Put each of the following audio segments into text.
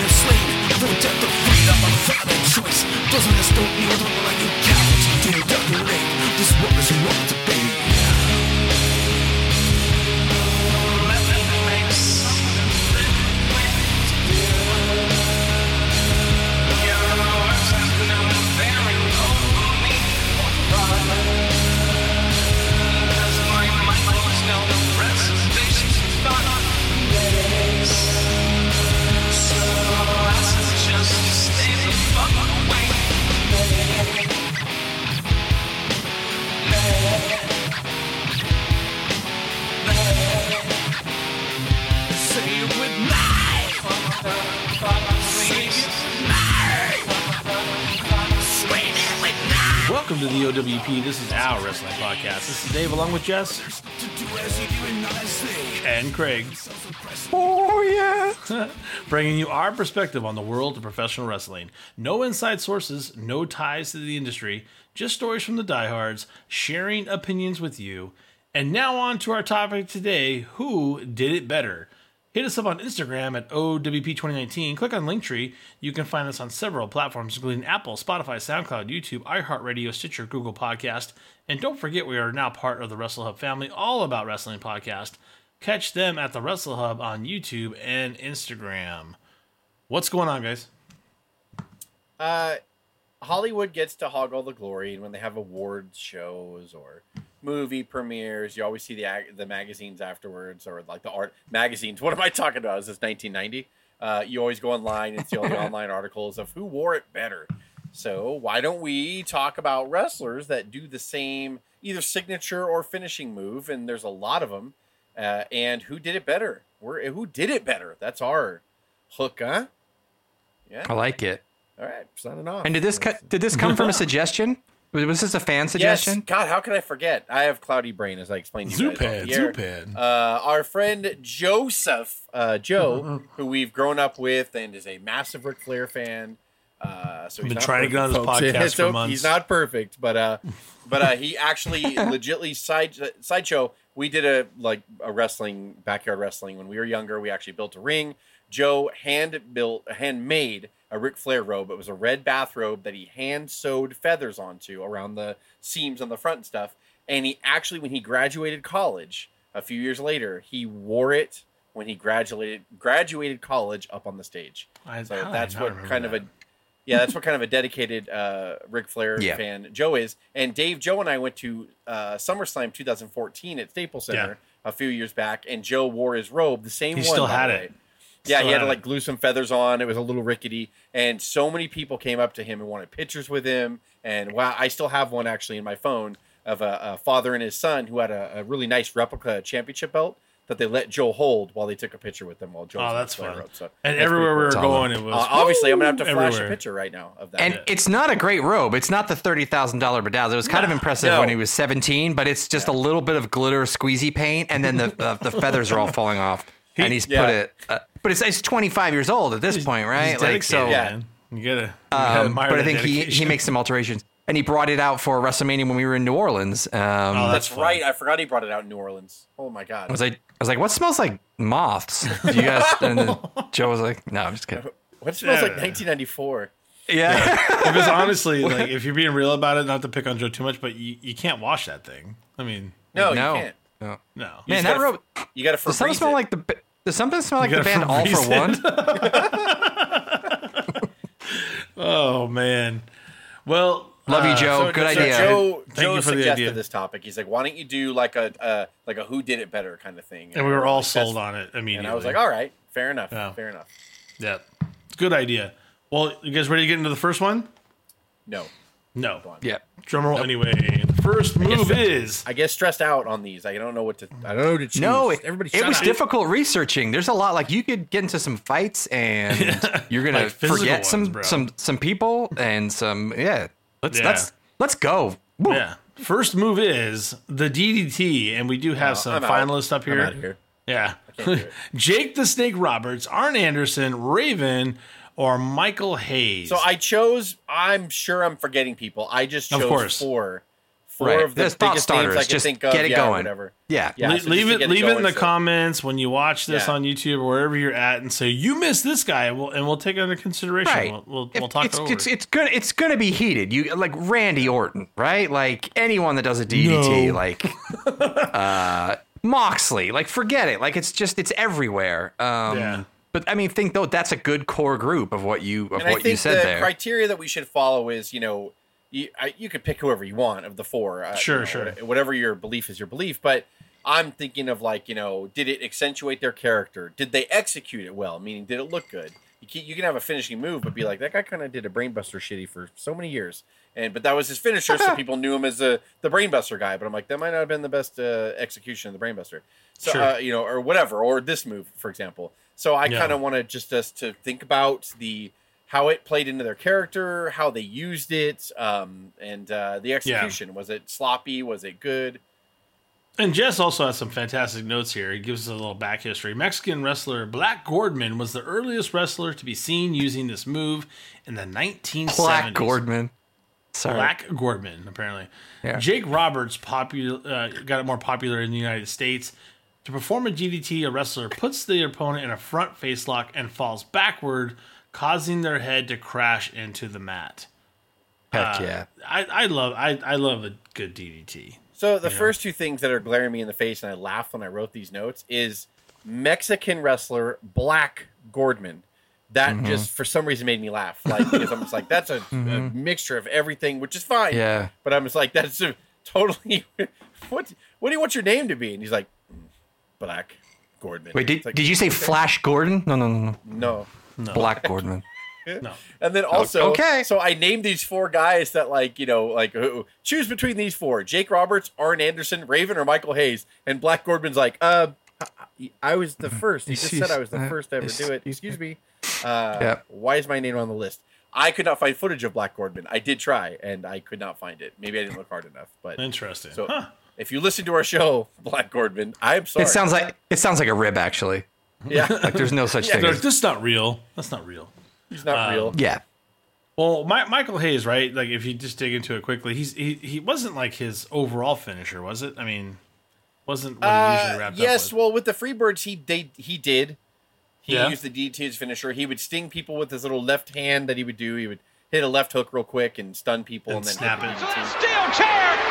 enslaved for death or freedom. I'm a choice. Doesn't this don't kneel to like you Craig, Oh yeah. bringing you our perspective on the world of professional wrestling. No inside sources, no ties to the industry, just stories from the diehards, sharing opinions with you. And now on to our topic today: Who did it better? Hit us up on Instagram at OWP2019. Click on Linktree. You can find us on several platforms, including Apple, Spotify, SoundCloud, YouTube, iHeartRadio, Stitcher, Google Podcast. And don't forget, we are now part of the Wrestle Hub family, all about wrestling podcast. Catch them at the Wrestle Hub on YouTube and Instagram. What's going on, guys? uh, Hollywood gets to hog all the glory, and when they have awards shows or movie premieres, you always see the ag- the magazines afterwards, or like the art magazines. What am I talking about? Is this 1990? Uh, you always go online and see all the online articles of who wore it better. So why don't we talk about wrestlers that do the same either signature or finishing move? And there's a lot of them. Uh, and who did it better? We're, who did it better? That's our hook, huh? Yeah. I like it. All right, signing off. And did this co- did this come from a suggestion? Was was this a fan suggestion? Yes. God, how can I forget? I have cloudy brain, as I explained to you guys. off Zupad. Zupad. Uh, our friend Joseph, uh, Joe, who we've grown up with and is a massive Ric Flair fan. Uh, so he's been not trying to get on this folks. podcast for So months. He's not perfect, but uh, but uh, he actually legitly side sideshow. We did a like a wrestling backyard wrestling when we were younger. We actually built a ring. Joe hand built, hand made a Ric Flair robe. It was a red bathrobe that he hand sewed feathers onto around the seams on the front and stuff. And he actually, when he graduated college a few years later, he wore it when he graduated graduated college up on the stage. I- So I that's not what kind of a yeah, that's what kind of a dedicated uh, Ric Flair Yeah. fan Joe is. And Dave, Joe, and I went to uh, SummerSlam 2014 at Staples Center a few years back, and Joe wore his robe, the same one. He one. still had the it. way. Yeah, Still he had had to it. like glue some feathers on. It was a little rickety, and so many people came up to him and wanted pictures with him. And wow, I still have one actually in my phone of a, a father and his son who had a, a really nice replica championship belt that they let Joe hold while they took a picture with them while Joe. Oh, was that's Flair fun. robe. So And that's everywhere we were cool. going, it was Uh, obviously, I'm gonna have to flash everywhere. a picture right now of that. And it's not a great robe. It's not the thirty thousand dollar bedazzle. It was kind of impressive no. when he was seventeen, but it's just a little bit of glitter squeezy paint, and then the uh, the feathers are all falling off. and he's yeah. put it. Uh, but it's, it's twenty five years old at this point, right? He's like so. Yeah. You gotta, you gotta Um, admire but I that think he he makes some alterations, and he brought it out for WrestleMania when we were in New Orleans. Um, Oh, that's fun. right. I forgot he brought it out in New Orleans. Oh my god. Was like, I was like, what smells like moths? Do you guys? And then Joe was like, no, I'm just kidding. what smells like Yeah. 1994? Yeah. because honestly, like if you're being real about it, not to pick on Joe too much, but you, you can't wash that thing. I mean, No, no. you can't. no. no. Man, that gotta- robe. You got to Does something Febreze smell it. like the? Does something smell like the band All for Febreze One? Oh man. Well, Love you, uh, Joe. So- Good so idea. Joe, Thank Joe you for the suggested idea. this topic. He's like, "Why don't you do like a uh, like a who did it better kind of thing?" And we were all Like, sold on it immediately. And I was like, "All right, fair enough, Yeah. fair enough." yeah, good idea. Well, you guys ready to get into the first one? No, No. Yeah. Drum roll anyway. The first move is I get stressed out on these. I don't know what to. I don't know what to choose. No, it, everybody. it was up. difficult researching. There's a lot. Like you could get into some fights, and you're gonna Like forget ones, some bro. some some people and some. Yeah. Let's Yeah. let's let's go. Woo. yeah. First move is the DDT, and we do have No, some I'm out. finalists up I'm here. here. Yeah. can't do it. Jake the Snake Roberts, Arn Anderson, Raven, or Michael Hayes. So I chose. I'm sure I'm forgetting people. I just Of chose course. four four Right. of the There's thought biggest names I can Just think of. get it yeah, going. Whatever. Yeah. Yeah. Le- so leave just it get leave it in going, the so- comments when you watch this Yeah. on YouTube or wherever you're at and say you missed this guy and we'll, and we'll take it under consideration. Right. We'll, we'll, If- we'll talk it's, it over. it's it's gonna it's gonna be heated. You like Randy Orton, right? Like anyone that does a DDT, No. like uh Moxley. Like forget it. Like it's just it's everywhere. Um Yeah. but I mean think though that's a good core group of what you of And I what think you said the there. criteria that we should follow is, you know, you, I, you could pick whoever you want of the four. Uh, Sure, you know, sure. Whatever your belief is, your belief. But I'm thinking of like, you know, did it accentuate their character? Did they execute it well? Meaning, did it look good? You can, you can have a finishing move, but be like, that guy kind of did a brainbuster shitty for so many years, and but that was his finisher, so people knew him as a the brainbuster guy. But I'm like, that might not have been the best uh, execution of the brainbuster. So Sure. uh, you know, or whatever, or this move, for example. So I Yeah. kind of want to just us to think about the how it played into their character, how they used it, um, and uh, the execution. Was it sloppy? Was it good? And Jess also has some fantastic notes here. He gives us a little back history. Mexican wrestler Black Gordman was the earliest wrestler to be seen using this move in the 1970s. Black Gordman. Sorry. Black Gordman, apparently. Yeah. Jake Roberts popular uh, got it more popular in the United States. To perform a DDT, a wrestler puts the opponent in a front face lock and falls backward, causing their head to crash into the mat. Heck Uh, yeah. I, I love I, I love a good DDT. So the first two things that are glaring me in the face, and I laughed when I wrote these notes, is Mexican wrestler Black Gordman. That Mm-hmm. just for some reason made me laugh, like because I'm just like that's a, a mixture of everything, which is fine. Yeah. But I'm just like that's a totally what what do you want your name to be? And he's like "Mm, Black Gordman. Wait, did, like, did you say Flash Gordon? No, no, no, no? no. Black Gordman. No. And then also, okay. So I named these four guys that, like, you know, like who- choose between these four: Jake Roberts, Arn Anderson, Raven, or Michael Hayes. And Black Gordman's like, uh, I- I was the first. He just said I was the uh, first to ever do it. excuse Excuse me. Uh, Yeah. Why is my name on the list? I could not find footage of Black Gordman. I did try, and I could not find it. Maybe I didn't look hard enough. But Interesting. so, Huh. if you listen to our show, Black Gordman, I'm sorry. It sounds like it sounds like a rib actually. Yeah, Like there's no such thing They're- as This is not real. That's not real. he's not real. Yeah. Well, My, Michael Hayes, right? Like, if you just dig into it quickly, he's he, he wasn't like his overall finisher, was it? I mean, wasn't what he usually Uh, wrapped yes, up with. well, with the Freebirds, he they, he did. He Yeah. used the DT as finisher. He would sting people with his little left hand that he would do. He would hit a left hook real quick and stun people, and, And then snap hit it. the Steel chair.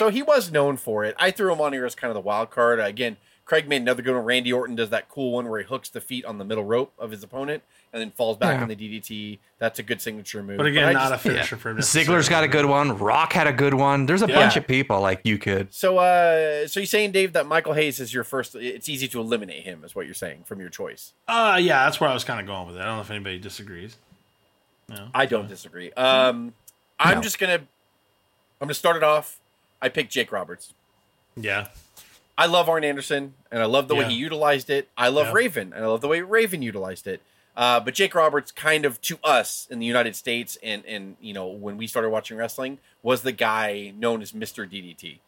So he was known for it. I threw him on here as kind of the wild card. Again, Craig made another good one. Randy Orton does that cool one where he hooks the feet on the middle rope of his opponent and then falls back Yeah. on the DDT. That's a good signature move. But again, I not just- a finisher for him. Ziggler's got a good one. Rock had a good one. There's a Yeah. bunch of people like you could. So, uh, so you're saying, Dave, that Michael Hayes is your first? It's easy to eliminate him, is what you're saying from your choice. Uh, yeah, that's where I was kind of going with it. I don't know if anybody disagrees. No. I don't disagree. Um, I'm No. just gonna, I'm gonna start it off. I picked Jake Roberts. Yeah. I love Arn Anderson, and I love the way he utilized it. I love Yeah. Raven, and I love the way Raven utilized it. Uh, but Jake Roberts, kind of to us in the United States, and and you know when we started watching wrestling, was the guy known as Mister DDT.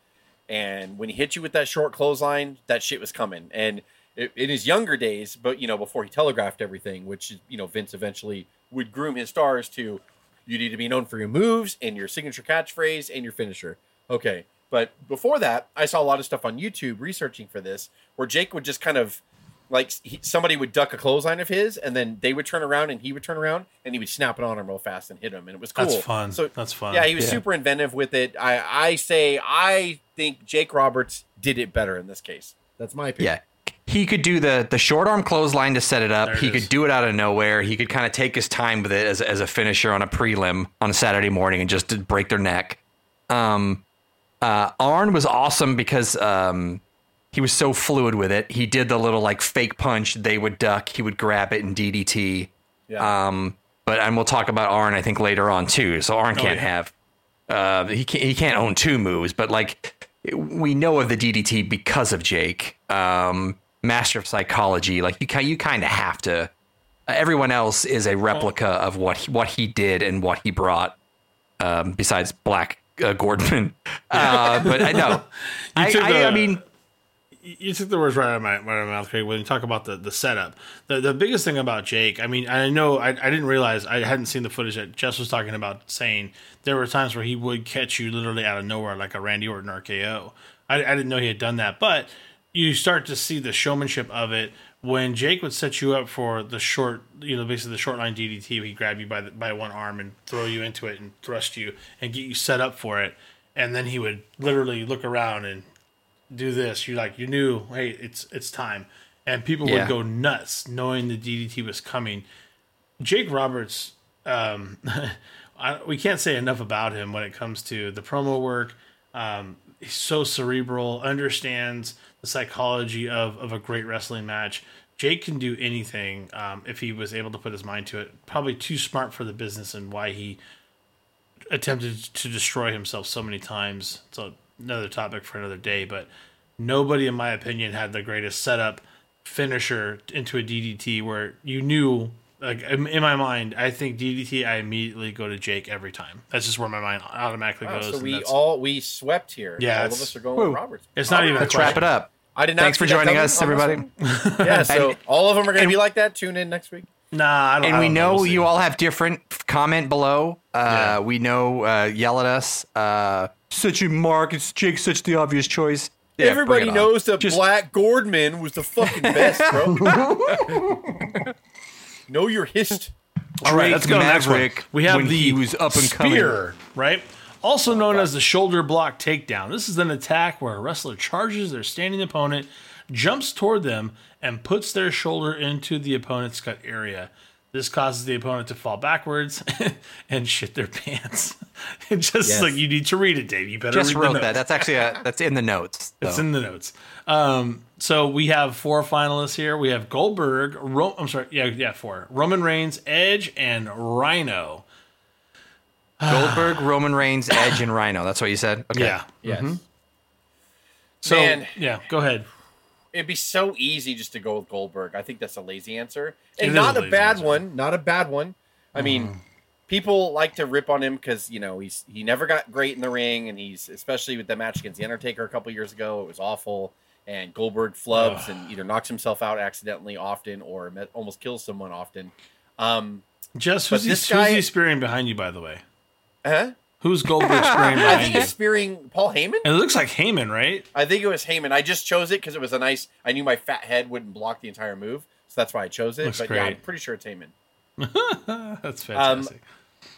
And when he hit you with that short clothesline, that shit was coming. And it, in his younger days, but you know before he telegraphed everything, which you know Vince eventually would groom his stars to, you need to be known for your moves and your signature catchphrase and your finisher. Okay, but before that, I saw a lot of stuff on YouTube researching for this, where Jake would just kind of like he, somebody would duck a clothesline of his, and then they would turn around and he would turn around and he would snap it on him real fast and hit him, and it was cool. That's fun. So That's fun. Yeah, he was Yeah. super inventive with it. I I say I think Jake Roberts did it better in this case. That's my opinion. Yeah. He could do the the short arm clothesline to set it up. It he is. could do it out of nowhere. He could kind of take his time with it as, as a finisher on a prelim on a Saturday morning and just to break their neck. Um, uh, Arn was awesome because um, he was so fluid with it. He did the little like fake punch. They would duck. He would grab it and DDT. Yeah. Um, but and we'll talk about Arn I think later on too. So Arn can't yeah. have uh, he can't he can't own two moves, but like we know of the DDT because of Jake, um, master of psychology. Like you kind you kind of have to. Everyone else is a replica of what he, what he did and what he brought. Um, besides Black uh, Gordman, uh, but I know. I, I, I mean, you took the words right out of my, right out of my mouth, Craig. When you talk about the, the setup, the the biggest thing about Jake, I mean, I know I, I didn't realize I hadn't seen the footage that Jess was talking about, saying there were times where he would catch you literally out of nowhere, like a Randy Orton RKO. I, I didn't know he had done that, but you start to see the showmanship of it when Jake would set you up for the short, you know, basically the short line DDT. He'd grab you by the, by one arm and throw you into it and thrust you and get you set up for it, and then he would literally look around and do this. You like you knew, hey, it's it's time, and people Yeah. would go nuts knowing the DDT was coming. Jake Roberts, um, I, we can't say enough about him when it comes to the promo work. Um, he's so cerebral, understands the psychology of, of a great wrestling match. Jake can do anything um, if he was able to put his mind to it. Probably too smart for the business and why he attempted to destroy himself so many times. So another topic for another day. But nobody, in my opinion, had the greatest setup finisher into a DDT where you knew. Like in in my mind, I think DDT. I immediately go to Jake every time. That's just where my mind automatically Wow, goes. so we all we swept here. Yeah, all of us are going Woo. with Roberts. It's not even Let's wrap it up. I did not. Thanks for joining us, everybody. Yeah, so And- all of them are going to be like that. Tune in next week. Nah, I don't. And I we don't know We'll you all have different comment below. Uh, Yeah. We know uh, yell at us. Uh, such a mark. It's Jake. Such the obvious choice. Yeah, Everybody bring it on. knows that Just- Black Gordman was the fucking best, bro. know your hist. All right, let's go to the next one. We have when the he was up and coming. spear, right? Also known as the shoulder block takedown. This is an attack where a wrestler charges their standing opponent, jumps toward them, and puts their shoulder into the opponent's cut area. This causes the opponent to fall backwards and shit their pants. It's just Yes. like you need to read it, Dave. You better Just read wrote the that. That's actually a, that's in the notes. It's in the notes. Um, so we have four finalists here. We have Goldberg. Ro- I'm sorry. Yeah, yeah, four. Roman Reigns, Edge, and Rhino. Goldberg, Roman Reigns, Edge, and Rhino. That's what you said. Okay. Yeah. Yes. So Man. yeah, go ahead. It'd be so easy just to go with Goldberg. I think that's a lazy answer. And is not a a, bad answer. Mm-hmm. one. Not a bad one. I mean, people like to rip on him because, you know, he's he never got great in the ring. And he's, especially with the match against The Undertaker a couple years ago, it was awful. And Goldberg flubs and either knocks himself out accidentally often or met, almost kills someone often. Um, Jess, But who's, he, this who's guy- he spearing behind you, by the way? huh? Who's Goldberg spearing I think he's spearing Paul Heyman. And it looks like Heyman, right? I think it was Heyman. I just chose it because it was a nice. I knew my fat head wouldn't block the entire move, so that's why I chose it. Looks but yeah, I'm pretty sure it's Heyman. That's fantastic.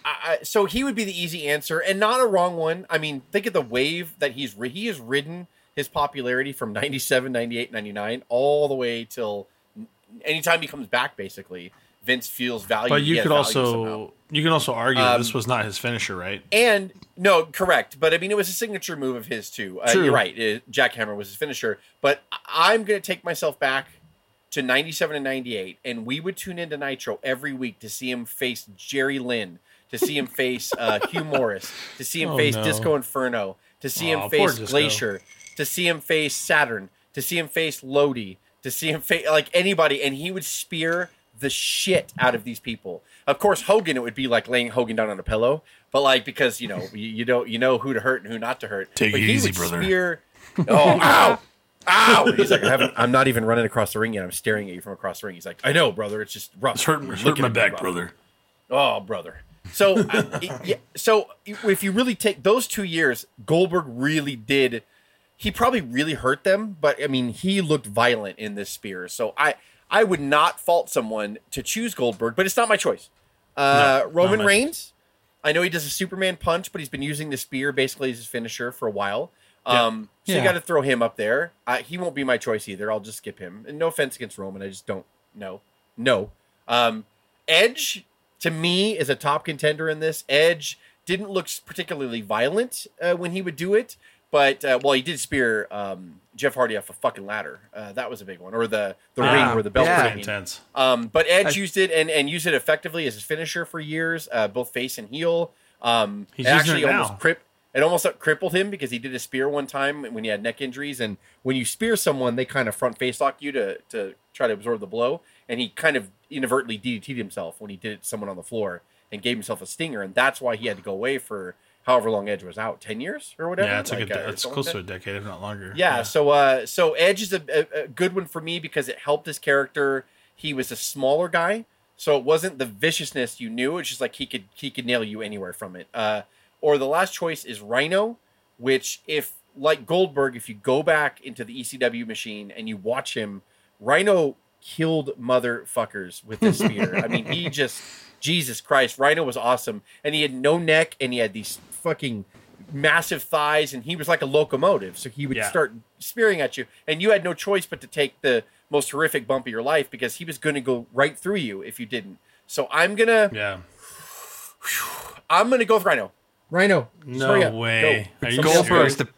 I, I, so he would be the easy answer, and not a wrong one. I mean, think of the wave that he's he has ridden his popularity from 97, 98, 99, all the way till anytime he comes back. Basically, Vince feels value. but you could also somehow. you can also argue Um, this was not his finisher, right? And no, correct. But I mean, it was a signature move of his too. Uh, True. you're right. Uh, Jackhammer was his finisher. But I'm going to take myself back to 97 and 98, and we would tune into Nitro every week to see him face Jerry Lynn, to see him face uh, Hugh Morrus, to see him Oh, face no. Disco Inferno, to see Aw, him face. Glacier, to see him face Saturn, to see him face Lodi, to see him face like anybody, and he would spear the shit out of these people. Of course, Hogan, it would be like laying Hogan down on a pillow, but like because you know you, you don't you know who to hurt and who not to hurt. Take but it he easy, would brother. Spear, oh, ow, ow! He's like, I haven't, I'm not even running across the ring yet. I'm staring at you from across the ring. He's like, I know, brother. It's just rough. It's hurting, it's hurting my at me back, rough." brother. Oh, brother. So, uh, it- yeah, so if you really take those two years, Goldberg really did. He probably really hurt them, but I mean, he looked violent in this spear. So I, I would not fault someone to choose Goldberg, but it's not my choice. Uh, No, Roman. Reigns. I know he does a Superman punch, but he's been using the spear basically as his finisher for a while. Um, so you got to throw him up there. Uh, he won't be my choice either. I'll just skip him. And no offense against Roman, I just don't know. No. Um, Edge to me is a top contender in this. Edge didn't look particularly violent uh, when he would do it, but uh, well, he did spear um, Jeff Hardy off a fucking ladder. Uh, that was a big one, or the the Ah, ring where the belt yeah. was hanging. intense. Um, but Edge used it and, and used it effectively as his finisher for years, uh, both face and heel. Um, He's it using actually it now. almost crip- it almost crippled him because he did a spear one time when he had neck injuries. And when you spear someone, they kind of front face lock you to, to try to absorb the blow. And he kind of inadvertently DDT'd himself when he did it to someone on the floor and gave himself a stinger. And that's why he had to go away for however long Edge was out, ten years or whatever. Yeah, it's like, Like, a, uh, it's close like to a decade, if not longer. Yeah, so uh, so Edge is a, a, a good one for me because it helped his character. He was a smaller guy, so it wasn't the viciousness you knew. It's just like he could he could nail you anywhere from it. Uh, or the last choice is Rhino, which if like Goldberg, if you go back into the ECW machine and you watch him, Rhino killed motherfuckers with this spear. I mean, he just Jesus Christ, Rhino was awesome, and he had no neck, and he had these fucking massive thighs, and he was like a locomotive. So he would Yeah. start spearing at you, and you had no choice but to take the most horrific bump of your life because he was going to go right through you if you didn't. So I'm gonna Yeah. I'm gonna go with Rhino. Rhino. No way. Go. Are you Somebody else go. Goldberg's the.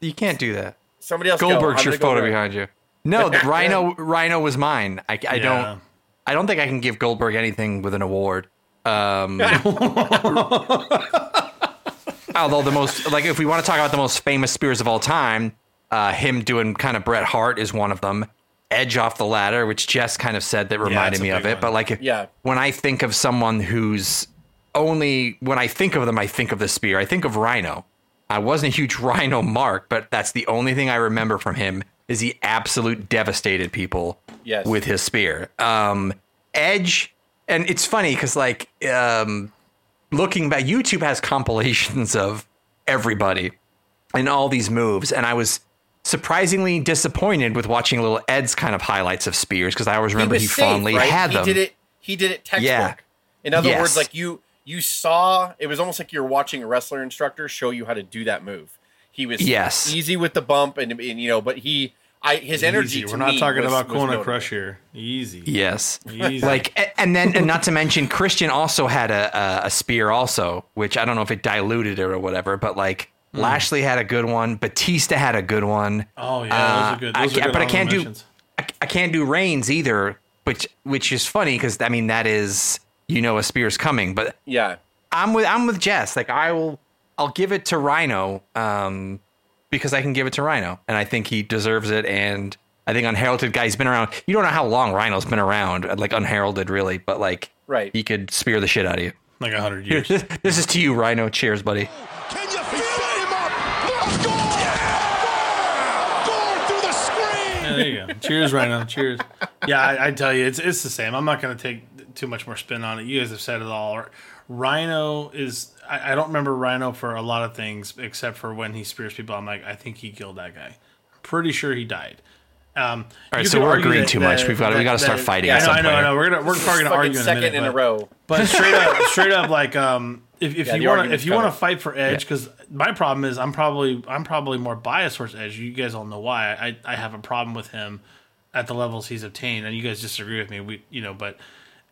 You can't do that. Somebody else. go. Goldberg's I'm your gonna go photo Rhino. behind you. No, Rhino. Rhino was mine. I, I Yeah. don't. I don't think I can give Goldberg anything with an award. Um, although the most like, if we want to talk about the most famous spears of all time, uh, him doing kind of Bret Hart is one of them. Edge off the ladder, which Jess kind of said that reminded it's a me of it. one. But like, Yeah. when I think of someone who's only when I think of them, I think of the spear. I think of Rhino. I wasn't a huge Rhino mark, but that's the only thing I remember from him is he absolute devastated people Yes. with his spear. Um, Edge, and it's funny because like um, looking back, YouTube has compilations of everybody and all these moves, and I was surprisingly disappointed with watching little Ed's kind of highlights of spears because I always remember he, was safe, fondly right? had he them. did it. He did it textbook. Yeah. In other Yes. words, like you you saw, it was almost like you're watching a wrestler instructor show you how to do that move. He was Yes. easy with the bump, and, and you know, but he, I his energy. Easy. to We're not me talking was- about was Kona. Crush here. Easy. Yes. Easy. Like and then and not to mention Christian also had a, a a spear also, which I don't know if it diluted it or whatever, but like Lashley had a good one, Batista had a good one. Oh yeah, those are good. Uh, I Those are good but I can't do. I, I can't do Reigns either, which which is funny because I mean that is you know a spear's coming, but Yeah, I'm with I'm with Jess. Like I will I'll give it to Rhino um because I can give it to Rhino and I think he deserves it and I think unheralded guy he's been around. You don't know how long Rhino's been around, like unheralded really, but like Right. he could spear the shit out of you. like a hundred years. this, this is to you, Rhino. Cheers, buddy. Can you feel him up. Let's go! Going through the screen. Yeah, there you go. Cheers, Rhino. Cheers. Yeah, I, I tell you, it's it's the same. I'm not going to take too much more spin on it. You guys have said it all. Rhino is. I, I don't remember Rhino for a lot of things except for when he spears people. I'm like, I think he killed that guy. Pretty sure he died. Um, All right, so we're agreeing that- too much. We've got we that- got to start fighting Yeah, at I know, some I know, point. I know. We're gonna we're probably gonna Fucking argue in a second minute. in a row. But straight up, straight up, like um, if, if Yeah, you want if you want to fight for Edge, because my problem is I'm probably I'm probably more biased towards Edge. You guys all know why. I I have a problem with him at the levels he's obtained, and you guys disagree with me. We you know, but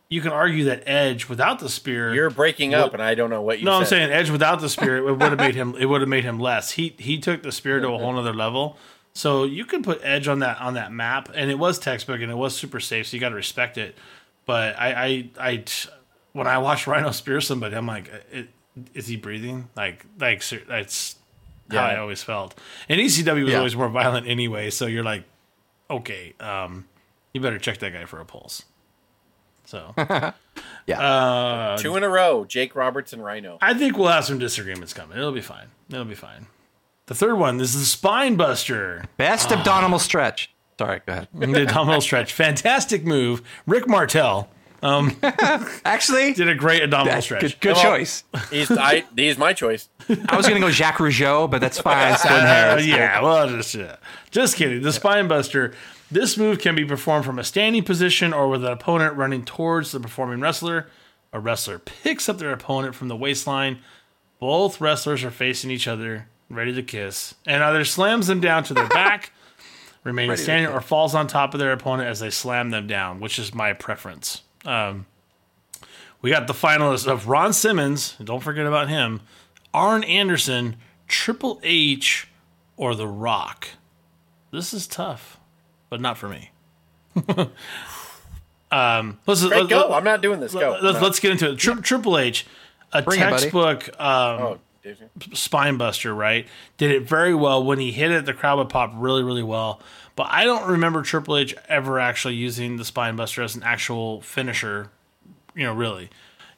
you can argue that Edge without the spear, You're breaking up, and I don't know what you. no, I'm saying Edge without the spear, it would have made him. It would have made him less. He he took the spear to a whole nother level. So you can put Edge on that on that map, and it was textbook and it was super safe. So you got to respect it. But I I, I when I watch Rhino spear somebody, I'm like, is he breathing? Like like that's how I always felt. And ECW was Yeah. always more violent anyway. So you're like, okay, um, you better check that guy for a pulse. So yeah, uh, two in a row. Jake Roberts and Rhino. I think we'll have some disagreements coming. It'll be fine. It'll be fine. The third one this is the Spine Buster. Best ah. abdominal stretch. Sorry, go ahead. The abdominal stretch. Fantastic move. Rick Martel Actually, did a great abdominal that's stretch. good, good Well- choice. He's I, he's my choice. I was gonna go Jacques Rougeau, but that's fine. Splitting Uh, yeah, well, just uh, just kidding. The spine buster. This move can be performed from a standing position or with an opponent running towards the performing wrestler. A wrestler picks up their opponent from the waistline. Both wrestlers are facing each other, ready to kiss, and either slams them down to their back, remaining standing, or falls on top of their opponent as they slam them down, which is my preference. Um, we got the finalists of Ron Simmons. Don't forget about him. Arn Anderson, Triple H, or The Rock. This is tough, but not for me. um, let's, Greg, let- go. let- I'm not doing this. Go. Let's, let's get into it. Tri- Triple H, a Bring it, textbook um, Oh, spine buster, right? Did it very well. When he hit it, the crowd would pop really, really well. But I don't remember Triple H ever actually using the spine buster as an actual finisher. You know, really.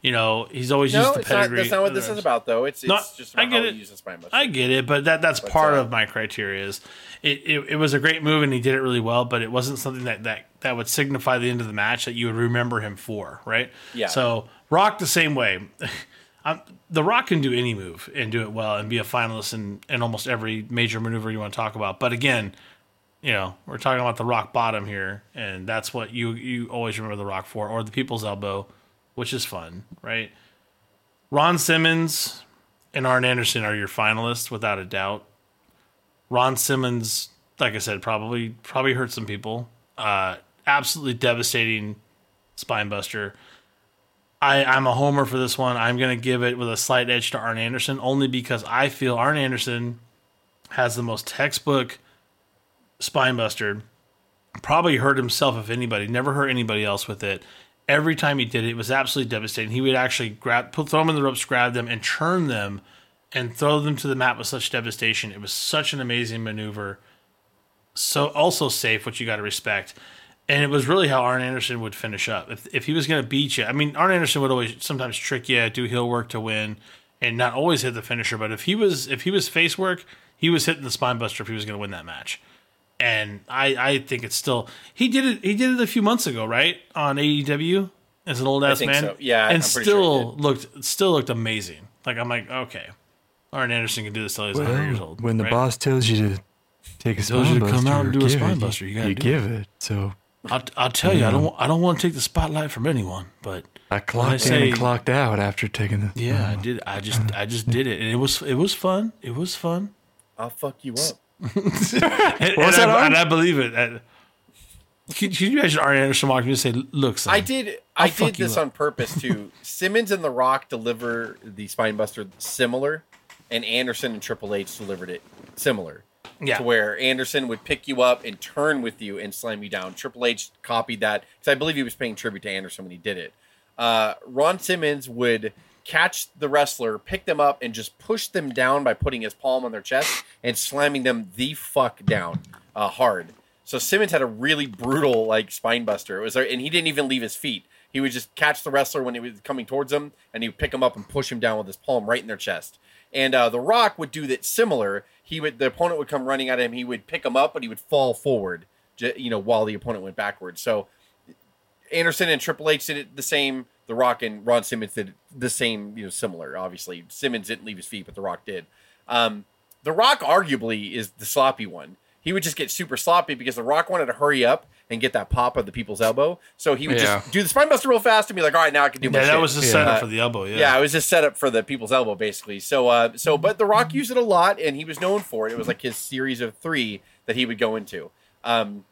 You know, he's always No, used the it's not, pedigree. that's not what this is about, though. It's, it's No, just I get how it. he uses spine buster. I get it, but that that's part uh, of my criteria. Is it, it, it was a great move and he did it really well, but it wasn't something that, that that would signify the end of the match that you would remember him for, right? Yeah. So Rock the same way. Um, the Rock can do any move and do it well and be a finalist in, in almost every major maneuver you want to talk about. But again, you know, we're talking about the Rock bottom here, and that's what you you always remember the Rock for, or the People's Elbow, which is fun, right? Ron Simmons and Arn Anderson are your finalists without a doubt. Ron Simmons, like I said, probably probably hurt some people. Uh, absolutely devastating spine buster. I, I'm a homer for this one. I'm going to give it with a slight edge to Arn Anderson only because I feel Arn Anderson has the most textbook spine buster. Probably hurt himself if anybody. Never hurt anybody else with it. Every time he did it, it was absolutely devastating. He would actually grab, put, throw them in the ropes, grab them, and churn them, and throw them to the mat with such devastation. It was such an amazing maneuver. So also safe, which you got to respect. And it was really how Arn Anderson would finish up. If, if he was going to beat you, I mean, Arn Anderson would always sometimes trick you, do heel work to win, and not always hit the finisher. But if he was if he was face work, he was hitting the spine buster if he was going to win that match. And I, I think it's still he did it he did it a few months ago, right on AEW as an old ass man. so. Yeah, and I'm pretty sure still looked still looked amazing. Like I'm like okay, Arn Anderson can do this till he's 100 years old. when the right? boss tells you to take a tells spine you to come out and do a give spine it, buster, you gotta you do give it. So I'll, I'll tell you, I don't I don't want to take the spotlight from anyone, but I clocked in say- and clocked out after taking the. yeah, I did. I just I just did it, and it was it was fun. It was fun. I'll fuck you up. And, and, was I, that, Arn? and I believe it. And- Can, can you imagine Arn Anderson walking in and say, "Look, son, I did. I fuck did this up. on purpose too. Simmons and The Rock deliver the Spinebuster similar, and Anderson and Triple H delivered it similar. Yeah. To where Anderson would pick you up and turn with you and slam you down. Triple H copied that because I believe he was paying tribute to Anderson when he did it. Uh, Ron Simmons would catch the wrestler, pick them up, and just push them down by putting his palm on their chest and slamming them the fuck down uh, hard. So Simmons had a really brutal like spine buster. It was, and he didn't even leave his feet. He would just catch the wrestler when he was coming towards him, and he would pick him up and push him down with his palm right in their chest. And uh, The Rock would do that similar. He would the opponent would come running at him. He would pick him up, but he would fall forward, you know, while the opponent went backwards. So Anderson and Triple H did it the same. The Rock and Ron Simmons did the same, you know, similar. Obviously, Simmons didn't leave his feet, but The Rock did. Um, the Rock arguably is the sloppy one. He would just get super sloppy because The Rock wanted to hurry up and get that pop of the people's elbow. So he would Yeah. just do the spine buster real fast and be like, all right, now I can do my yeah, that was the setup Uh, for the elbow. Yeah, yeah, it was just set up for the people's elbow, basically. So, uh, so, but The Rock used it a lot, and he was known for it. It was like his series of three that he would go into. Um,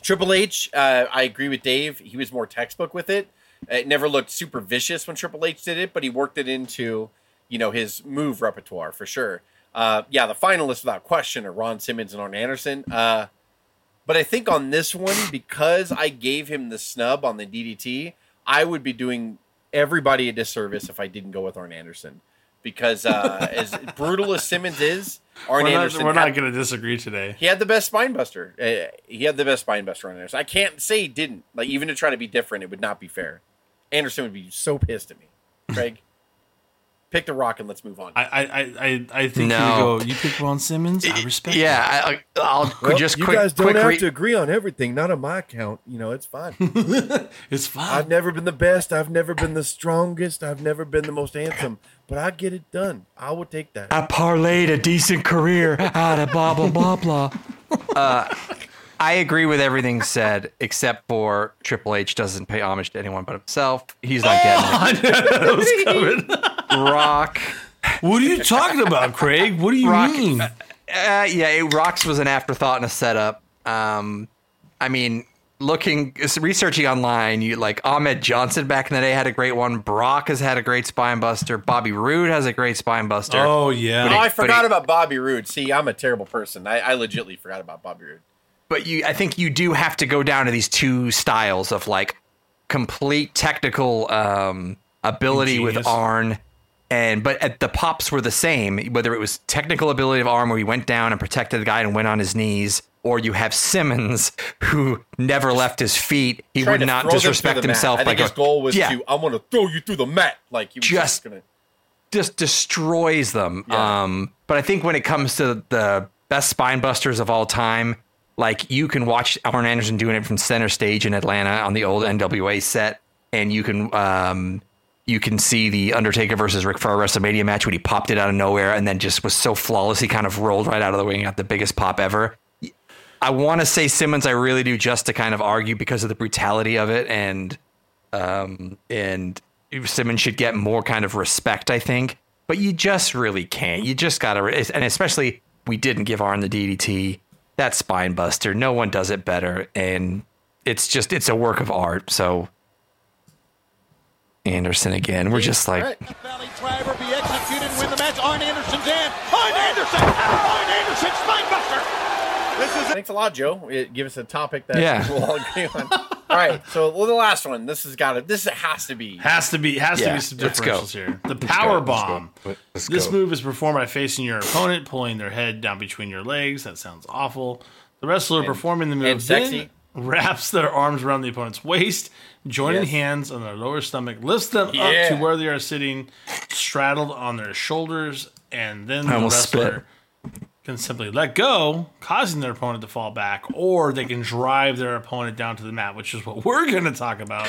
Triple H, uh, I agree with Dave. He was more textbook with it. It never looked super vicious when Triple H did it, but he worked it into, you know, his move repertoire for sure. Uh, yeah, the finalists without question are Ron Simmons and Arn Anderson. Uh, but I think on this one, because I gave him the snub on the DDT, I would be doing everybody a disservice if I didn't go with Arn Anderson. Because uh, as brutal as Simmons is, Arn we're not, Anderson we're had- not going to disagree today. he had the best spine buster. Uh, he had the best spine buster on Anderson. I can't say he didn't. Like even to try to be different, it would not be fair. Anderson would be so pissed at me. Craig, pick the rock and let's move on. I I I, I- I think No. you go. You pick Ron Simmons. I respect. You. Yeah, I, I- I'll Well, just you quick, guys don't quick have re- to agree on everything. Not on my account. You know, it's fine. it's fine. I've never been the best. I've never been the strongest. I've never been the most handsome. But I get it done. I will take that. I parlayed a decent career out of blah blah blah blah. Uh, I agree with everything said, except for Triple H doesn't pay homage to anyone but himself. He's not getting that was it. Rock. What are you talking about, Craig? What do you Rock- mean? Uh, yeah, it, Rocks was an afterthought and a setup. Um, I mean, looking researching online, you like Ahmed Johnson back in the day had a great one. Brock has had a great spine buster. Bobby Roode has a great spine buster. Oh oh, yeah. I forgot he- about Bobby Roode. See, I'm a terrible person. I, I legitly forgot about Bobby Roode. But you I think you do have to go down to these two styles of like complete technical um ability with Genius. Arn and but at the pops were the same whether it was technical ability of Arn where he went down and protected the guy and went on his knees or you have Simmons who never left his feet. He would not throw them through disrespect himself. I think by his going- goal was yeah, to, I'm going to throw you through the mat. Like, he was Just- just, going to. just destroys them. Yeah. Um, but I think when it comes to the best spine busters of all time, like you can watch Arn Anderson doing it from center stage in Atlanta on the old NWA set, and you can um, you can see the Undertaker versus Ric Flair WrestleMania match when he popped it out of nowhere and then just was so flawless he kind of rolled right out of the ring and got the biggest pop ever. I want to say Simmons, I really do, just to kind of argue because of the brutality of it, and um, and Simmons should get more kind of respect, I think. But you just really can't. You just gotta, and especially we didn't give Arn the DDT. That spine buster, no one does it better, and it's just it's a work of art. So Anderson again, we're just like, All right. Valley driver be executed win the match. Arn Anderson's in. Arn Anderson. Arn Anderson spinebuster. This is Thanks a lot, Joe. It, give us a topic that Yeah. we'll all agree on. All right, so well, the last one. This has got to. This has to be. Has to be has to be some differentials here. The power let's go. bomb. Let's this go. move is performed by facing your opponent, pulling their head down between your legs. That sounds awful. The wrestler performing the move and sexy. then wraps their arms around the opponent's waist, joining Yes. hands on their lower stomach, lifts them up to where they are sitting, straddled on their shoulders, and then the almost wrestler can simply let go, causing their opponent to fall back, or they can drive their opponent down to the mat, which is what we're going to talk about.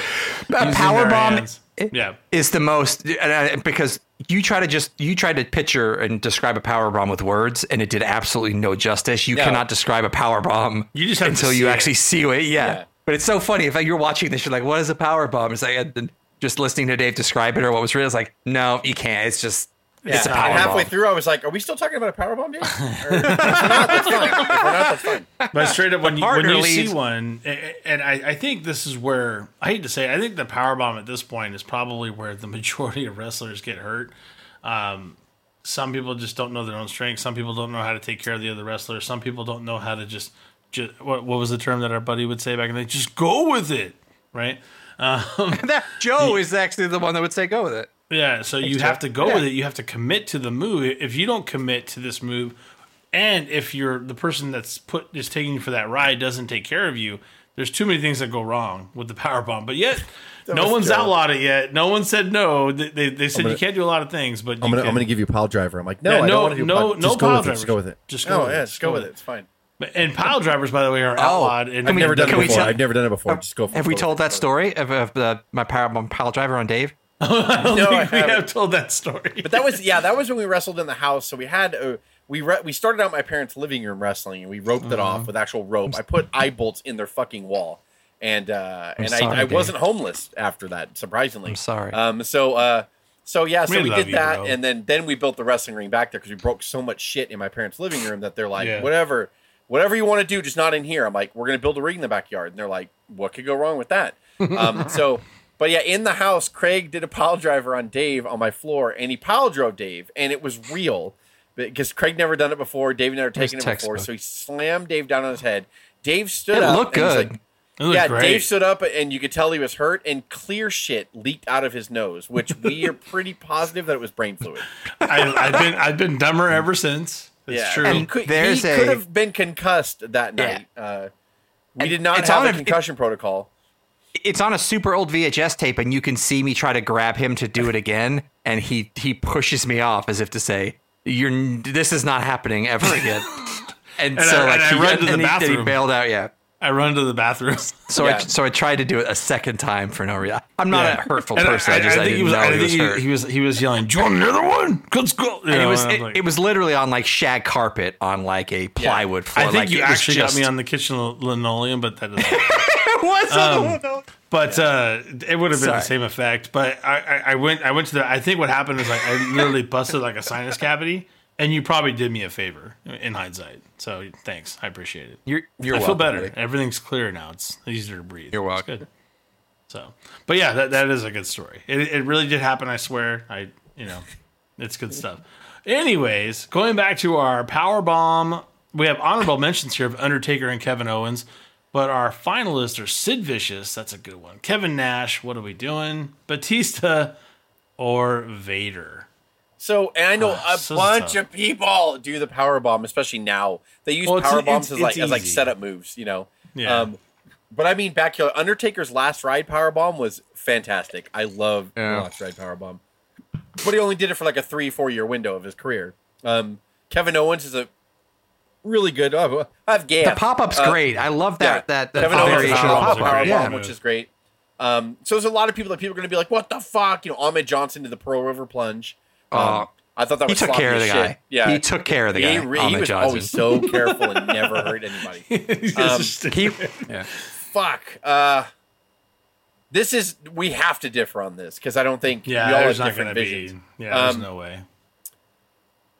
a power bomb. hands. Yeah. is the most because you try to just you try to picture and describe a power bomb with words and it did absolutely no justice. You No. cannot describe a power bomb You just until you it. actually see it. Yeah. Yeah. But it's so funny if you're watching this, you're like, "What is a power bomb?" It's like just listening to Dave describe it or what was real. It's like, no, you can't. It's just Yeah, it's a and halfway bomb. through, I was like, "Are we still talking about a power bomb, Dave?" Or- if we're not, that's fine. If we're not, that's fine. But straight up, when you, when partner you see one, a- a- and I, I think this is where I hate to say, I think the power bomb at this point is probably where the majority of wrestlers get hurt. Um, some people just don't know their own strength. Some people don't know how to take care of the other wrestler. Some people don't know how to just, just what, what was the term that our buddy would say back in the day? Just go with it, right? That Joe is actually the one that would say go with it. Yeah, so you have to go with it. You have to commit to the move. If you don't commit to this move, and if you're the person that's put is taking you for that ride doesn't take care of you, there's too many things that go wrong with the power bomb. But yet, no one's Joe. outlawed it yet. No one said no. They, they, they said gonna- you can't do a lot of things, but I'm gonna can. I'm gonna give you a pile driver. I'm like, no, Yeah, I no- don't do no- pile, no just pile go with it. drivers. Just go with it. Just go Oh with yeah, Just just go go with with it. It's fine. And pile drivers, by the way, are oh. outlawed. And I've never done it before. tell- I've never done it before. Just go. Have we told that story of, of the my power bomb pile driver on Dave? I don't No, I we haven't. told that story. But that was yeah, that was when we wrestled in the house. So we had uh, we re- we started out my parents' living room wrestling, and we roped it Mm-hmm. off with actual rope. I put eye bolts in their fucking wall, and uh, and sorry, I, I wasn't homeless after that. Surprisingly, I'm sorry. Um, so uh, so yeah, so We we, did you, that, bro. and then then we built the wrestling ring back there because we broke so much shit in my parents' living room that they're like, Yeah. whatever. Whatever you want to do, just not in here. I'm like, we're gonna build a ring in the backyard, and they're like, what could go wrong with that? Um, so, but yeah, in the house, Craig did a pile driver on Dave on my floor, and he pile drove Dave, and it was real because Craig never done it before. Dave never taken it before, so he slammed Dave down on his head. Dave stood It up. looked and he's good. like- It looked yeah, great. Dave stood up, and you could tell he was hurt, and clear shit leaked out of his nose, which we are pretty positive that it was brain fluid. I, I've been I've been dumber ever since. It's yeah, true. He And could, there's he a- could have been concussed that Yeah. night. Uh, we did not it's have on a a- concussion protocol. It's on a super old VHS tape, and you can see me try to grab him to do it again, and he he pushes me off as if to say, "You're this is not happening ever again." And, And so I- like and I he, ran to the he- then he bailed out. Yeah. I run to the bathroom. So I so I tried to do it a second time for no reason. I'm not Yeah. a hurtful And person. I, just I, think he was. know I he think was he, hurt. he was. He was yelling, "Do you want another one? Let's go!" You and it was it, like- it was literally on like shag carpet on like a plywood floor. I think like, you actually just, got me on the kitchen linoleum, but that doesn't. was on the- but uh, it would have been Sorry. the same effect. But I, I, I went. I went to the. I think what happened is like I literally busted like a sinus cavity, and you probably did me a favor in hindsight. So thanks, I appreciate it. You're you're I feel welcome, better. buddy. Everything's clear now. It's easier to breathe. You're It's welcome. good. So, but yeah, that, that is a good story. It, it really did happen. I swear. I you know, it's good stuff. Anyways, going back to our power bomb, we have honorable mentions here of Undertaker and Kevin Owens, but our finalists are Sid Vicious. That's a good one. Kevin Nash. What are we doing? Batista or Vader? So, and I know Ah, a so bunch tough. of people do the power bomb, especially now. They use Well, it's- power bombs it's- as like as like setup moves, you know. Yeah. Um, but I mean, back here, Undertaker's last ride power bomb was fantastic. I love Yeah. last ride power bomb, but he only did it for like a three four year window of his career. Um, Kevin Owens is a really good. Oh, I have Gant. The pop up's Uh, great. I love that that, that Kevin Owens variation is of power pop up. great. Yeah. bomb, which is great. Um, so there's a lot of people that people are going to be like, "What the fuck?" You know, Ahmed Johnson did the Pearl River Plunge. Um, Oh. I thought that He was took care of the shit. guy. Yeah, He took care of the he, guy, He, Ahmed was Johnson. always so careful and never hurt anybody. Um, He, yeah. Fuck. Uh, this is we have to differ on this because I don't think yeah, we all there's have not gonna visions. be. Yeah, there's Um, no way.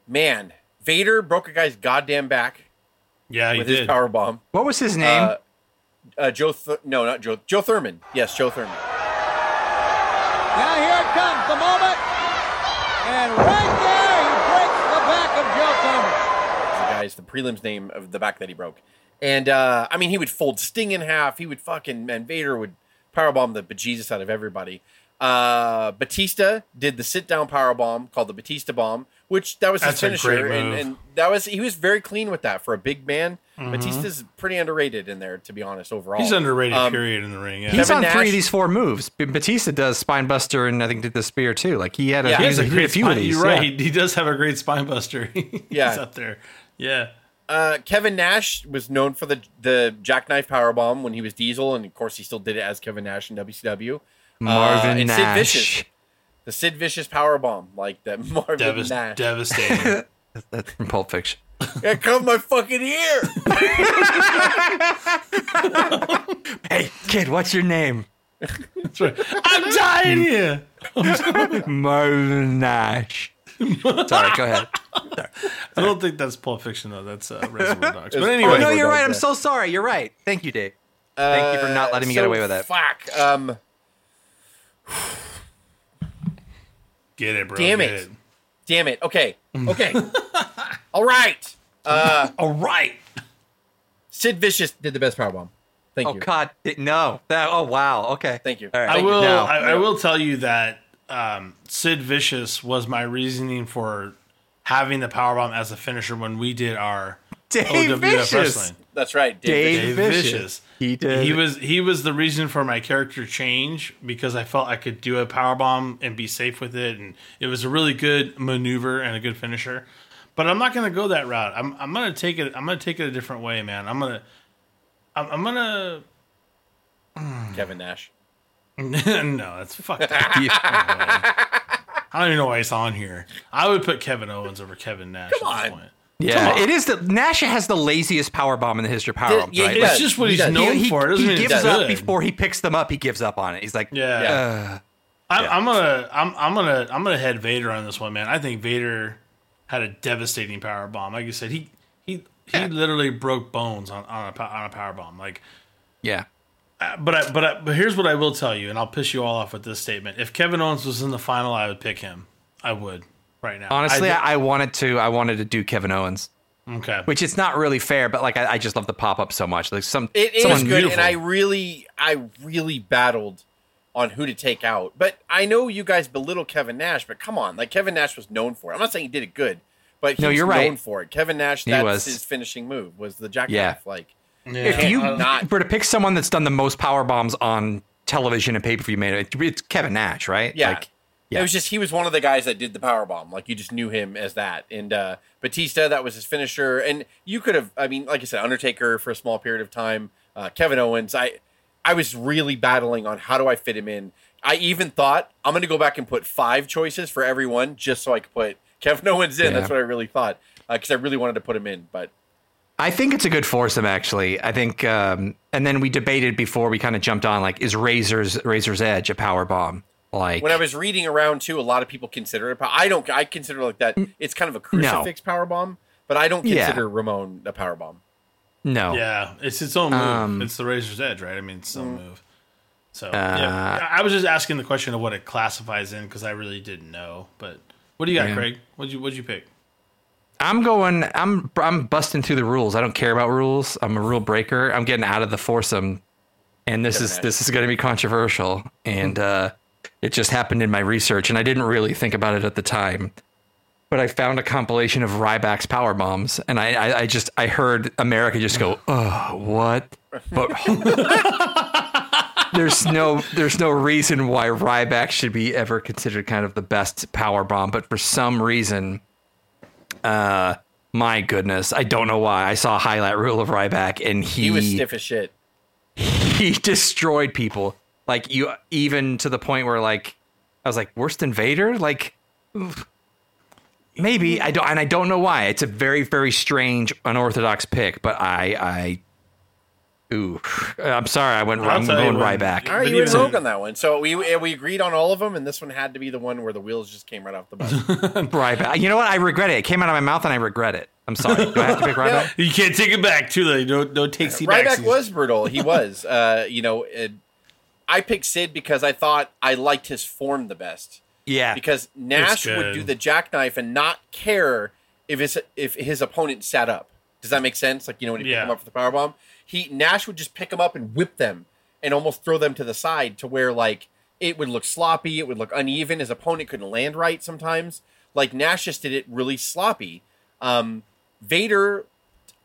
Man, Vader broke a guy's goddamn back Yeah, he with did. his power bomb. What was his name? Uh, uh, Joe, Th- no, not Joe. Joe Thurman. Yes, Joe Thurman. Now here it comes, the moment. And right there, he breaks the back of Joe Thurman. the guy's the prelims name of the back that he broke. And uh, I mean, he would fold Sting in half. He would fucking and Vader would powerbomb the bejesus out of everybody. Uh, Batista did the sit down powerbomb called the Batista bomb, which that was his That's a great finisher, and, and that was he was very clean with that for a big man. Mm-hmm. Batista's pretty underrated in there, to be honest. Overall, He's underrated. Um, period in the ring. Yeah. He's Kevin on three of these four moves. Batista does Spinebuster and I think did the spear too. Like he had a, Yeah. he He has has a, a great few of these. You're right. yeah. He, he does have a great spine buster. He's Yeah. up there. Yeah. Uh, Kevin Nash was known for the the jackknife powerbomb when he was Diesel, and of course he still did it as Kevin Nash in WCW. Marvin uh, and Sid Nash. Vicious, the Sid Vicious power bomb, like that Marvin Devas- Nash. devastating. That's from Pulp Fiction. It comes my fucking ear. Hey kid, what's your name? That's right. I'm dying here. Marvin Nash. Sorry, go ahead. I don't think that's Pulp Fiction though. That's uh, Reservoir Dogs. But anyway, Oh no, you're right. I'm so sorry. You're right. Thank you, Dave. Thank you for not letting me get Uh, So, away with that. Fuck. Um, get it, bro. Damn get it. damn it. Okay. Okay. All right. Uh, All right. Sid Vicious did the best powerbomb. Thank Oh you. Oh God, no. That. Oh wow. Okay. Thank you. All right. I Thank you. will. I, I will tell you that um, Sid Vicious was my reasoning for having the powerbomb as a finisher when we did our Dave OWF Vicious. wrestling. That's right. Dave, Dave Vicious. Vicious. He did. He was he was the reason for my character change because I felt I could do a power bomb and be safe with it, and it was a really good maneuver and a good finisher. But I'm not going to go that route. I'm I'm going to take it. I'm going to take it a different way, man. I'm gonna I'm, I'm gonna Kevin Nash. no, that's fucked. up. I don't even know why it's on here. I would put Kevin Owens over Kevin Nash Come at this on. point. Yeah, it is the Nash has the laziest power bomb in the history of power bombs, yeah, right? It's does. just what he's does. known he, for. It doesn't he gives it's up good. before he picks them up. He gives up on it. He's like, Yeah. Yeah. uh, I'm, I'm gonna I'm, I'm gonna I'm gonna head Vader on this one, man. I think Vader had a devastating power bomb. Like you said, he he he literally broke bones on, on a on a power bomb. Like, yeah. uh, but I, but I, but here's what I will tell you, and I'll piss you all off with this statement. If Kevin Owens was in the final, I would pick him. I would right now. Honestly, I, I, I wanted to. I wanted to do Kevin Owens, okay. which it's not really fair, but like I, I just love the pop up so much. Like some, It is someone good, beautiful. and I really, I really battled on who to take out. But I know you guys belittle Kevin Nash, but come on, like Kevin Nash was known for it. I'm not saying he did it good, but he No, you're right. known for it. Kevin Nash, He that's was. his finishing move was the jackknife. Yeah. Like If you not- were to pick someone that's done the most power bombs on television and pay per view, made it, it's Kevin Nash, right? Yeah. Like, yeah. It was just he was one of the guys that did the power bomb. Like you just knew him as that. And uh Batista, that was his finisher. And you could have I mean, like I said, Undertaker for a small period of time, uh Kevin Owens. I I was really battling on how do I fit him in. I even thought I'm gonna go back and put five choices for everyone just so I could put Kevin Owens in. Yeah. That's what I really thought. because I really wanted to put him in, but I think it's a good foursome, actually. I think, um, and then we debated before we kind of jumped on, like, is Razor's Razor's Edge a power bomb? Like, when I was reading around too, a lot of people consider it. I don't. I consider like that. It's kind of a crucifix power bomb, but I don't Yeah. consider Ramon a power bomb. no, Yeah, it's its own move. Um, it's the Razor's Edge, right? I mean, it's its own Mm. move. So Uh, yeah, I I was just asking the question of what it classifies in because I really didn't know. But what do you got, Yeah. Craig? What'd you What'd you pick? I'm going. I'm I'm busting through the rules. I don't care about rules. I'm a rule breaker. I'm getting out of the foursome, and this is this is going to be controversial. And uh, it just happened in my research, and I didn't really think about it at the time. but I found a compilation of Ryback's power bombs, and I, I, I just I heard America just go, "Oh, what?" But there's no there's no reason why Ryback should be ever considered kind of the best power bomb, but for some reason, uh, my goodness, I don't know why. I saw a highlight reel of Ryback, and he He was stiff as shit. he destroyed people. Like you, even to the point where like I was like, worse than Vader. Like maybe I don't, and I don't know why. It's a very very strange, unorthodox pick, but I I. Ooh, I'm sorry. I went wrong. tell you Going what, Ryback. All right, you went even- rogue on that one. So we we agreed on all of them, and this one had to be the one where the wheels just came right off the bus. Ryback. You know what? I regret it. It came out of my mouth, and I regret it. I'm sorry. Do I have to pick Ryback? You can't take it back. Too late. No, no takesy Ryback backsies. was brutal. He was. Uh, you know, it, I picked Sid because I thought I liked his form the best. Yeah. Because Nash would do the jackknife and not care if his if his opponent sat up. Does that make sense? Like you know when he picked him up for the power bomb, he Nash would just pick him up and whip them and almost throw them to the side to where like it would look sloppy, it would look uneven. His opponent couldn't land right sometimes. Like Nash just did it really sloppy. Um, Vader,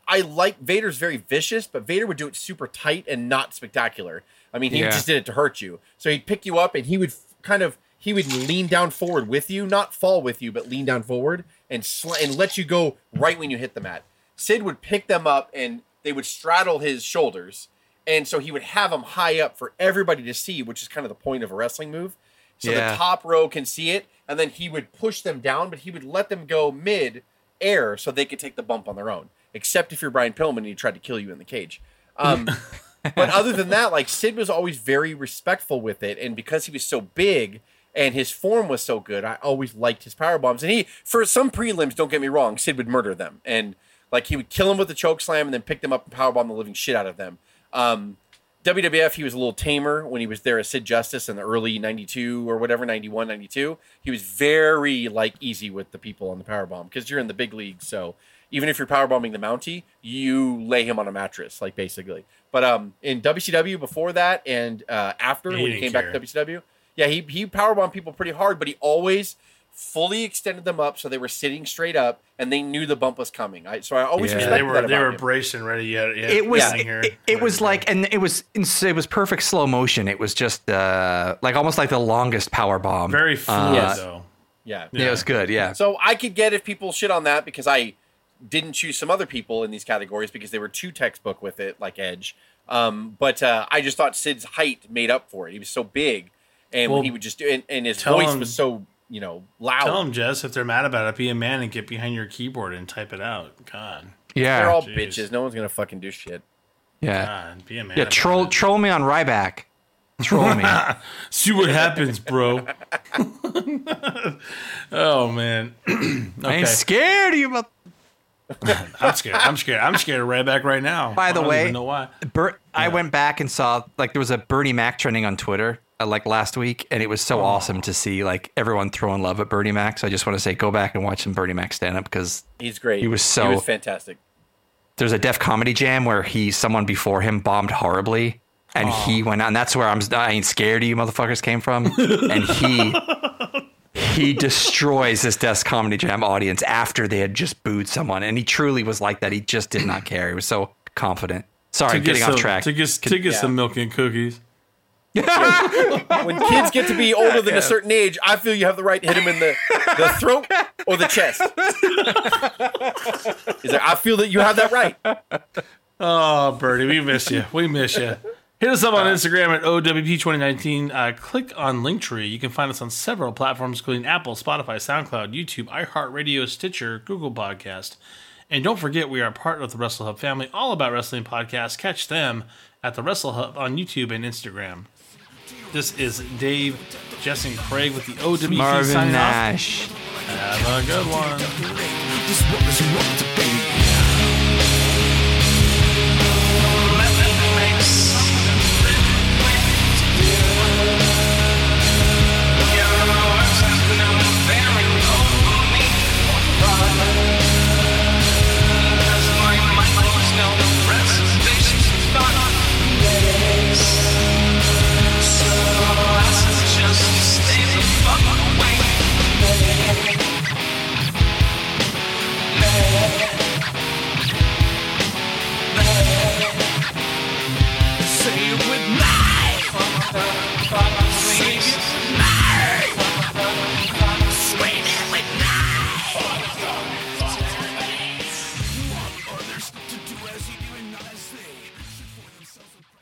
I like Vader's very vicious, but Vader would do it super tight and not spectacular. I mean, he Yeah. just did it to hurt you. So he'd pick you up and he would f- kind of he would lean down forward with you, not fall with you, but lean down forward and sl- and let you go right when you hit the mat. Sid would pick them up and they would straddle his shoulders, and so he would have them high up for everybody to see, which is kind of the point of a wrestling move. So Yeah. the top row can see it, and then he would push them down, but he would let them go mid air so they could take the bump on their own. Except if you're Brian Pillman and he tried to kill you in the cage. Um, but other than that, like Sid was always very respectful with it, and because he was so big and his form was so good, I always liked his power bombs. And he, for some prelims, don't get me wrong, Sid would murder them, and like he would kill them with the choke slam and then pick them up and power bomb the living shit out of them. Um, WWF, he was a little tamer when he was there as Sid Justice in the early 92 or whatever, 91, 92. He was very like easy with the people on the power bomb because you're in the big league. So even if you're power bombing the Mountie, you lay him on a mattress, like basically. But um, in WCW before that and uh, after He when he didn't came back to WCW, yeah, he he power bombed people pretty hard, but he always fully extended them up so they were sitting straight up and they knew the bump was coming. I, so I always Yeah. Yeah, they were that they were him. braced and ready. Yeah, yeah. it was sitting it, it- it was like and it was it was perfect slow motion it was just uh like almost like the longest power bomb very fluid Yes. though. yeah. yeah, it was good yeah So I could get if people shit on that because I didn't choose some other people in these categories because they were too textbook with it, like Edge. Um, but uh, I just thought Sid's height made up for it. He was so big, and Well, he would just do, and, and his voice him- was so you know loud. Tell them, Jess, if they're mad about it, be a man and get behind your keyboard and type it out. God, yeah They're all Jeez. bitches. No one's gonna fucking do shit. yeah God, be a man. yeah troll it. troll me on Ryback troll me See what happens, bro. oh man, I ain't scared of you but I'm scared. I'm scared. I'm scared of Ryback right now. By the I don't way- even know why. Bert, I went back and saw like there was a Bernie Mac trending on Twitter uh, like last week, and it was so awesome to see like everyone throwing love at Bernie Mac. So I just want to say, go back and watch some Bernie Mac stand up because He's great. He was so- he was fantastic. there's a Def Comedy Jam where he someone before him bombed horribly, and he went out, and that's where I'm I ain't scared of you motherfuckers came from, and he he destroys this Def Comedy Jam audience after they had just booed someone, and he truly was like that. He just did not care. He was so confident. Sorry, I'm get getting some, off track. To get, to get yeah. some milk and cookies. When kids get to be older than a certain age, I feel you have the right to hit him in the, the throat or the chest. He's like, I feel that you have that right. Oh, Bertie, we miss you. We miss you. Hit us up on Instagram at OWP2019. Uh, click on Linktree. You can find us on several platforms, including Apple, Spotify, SoundCloud, YouTube, iHeartRadio, Stitcher, Google Podcast. And don't forget, we are part of the Wrestle Hub family, all about wrestling podcasts. Catch them at the Wrestle Hub on YouTube and Instagram. This is Dave, Jess, and Craig with the OWP Marvin signing off. Have a good one.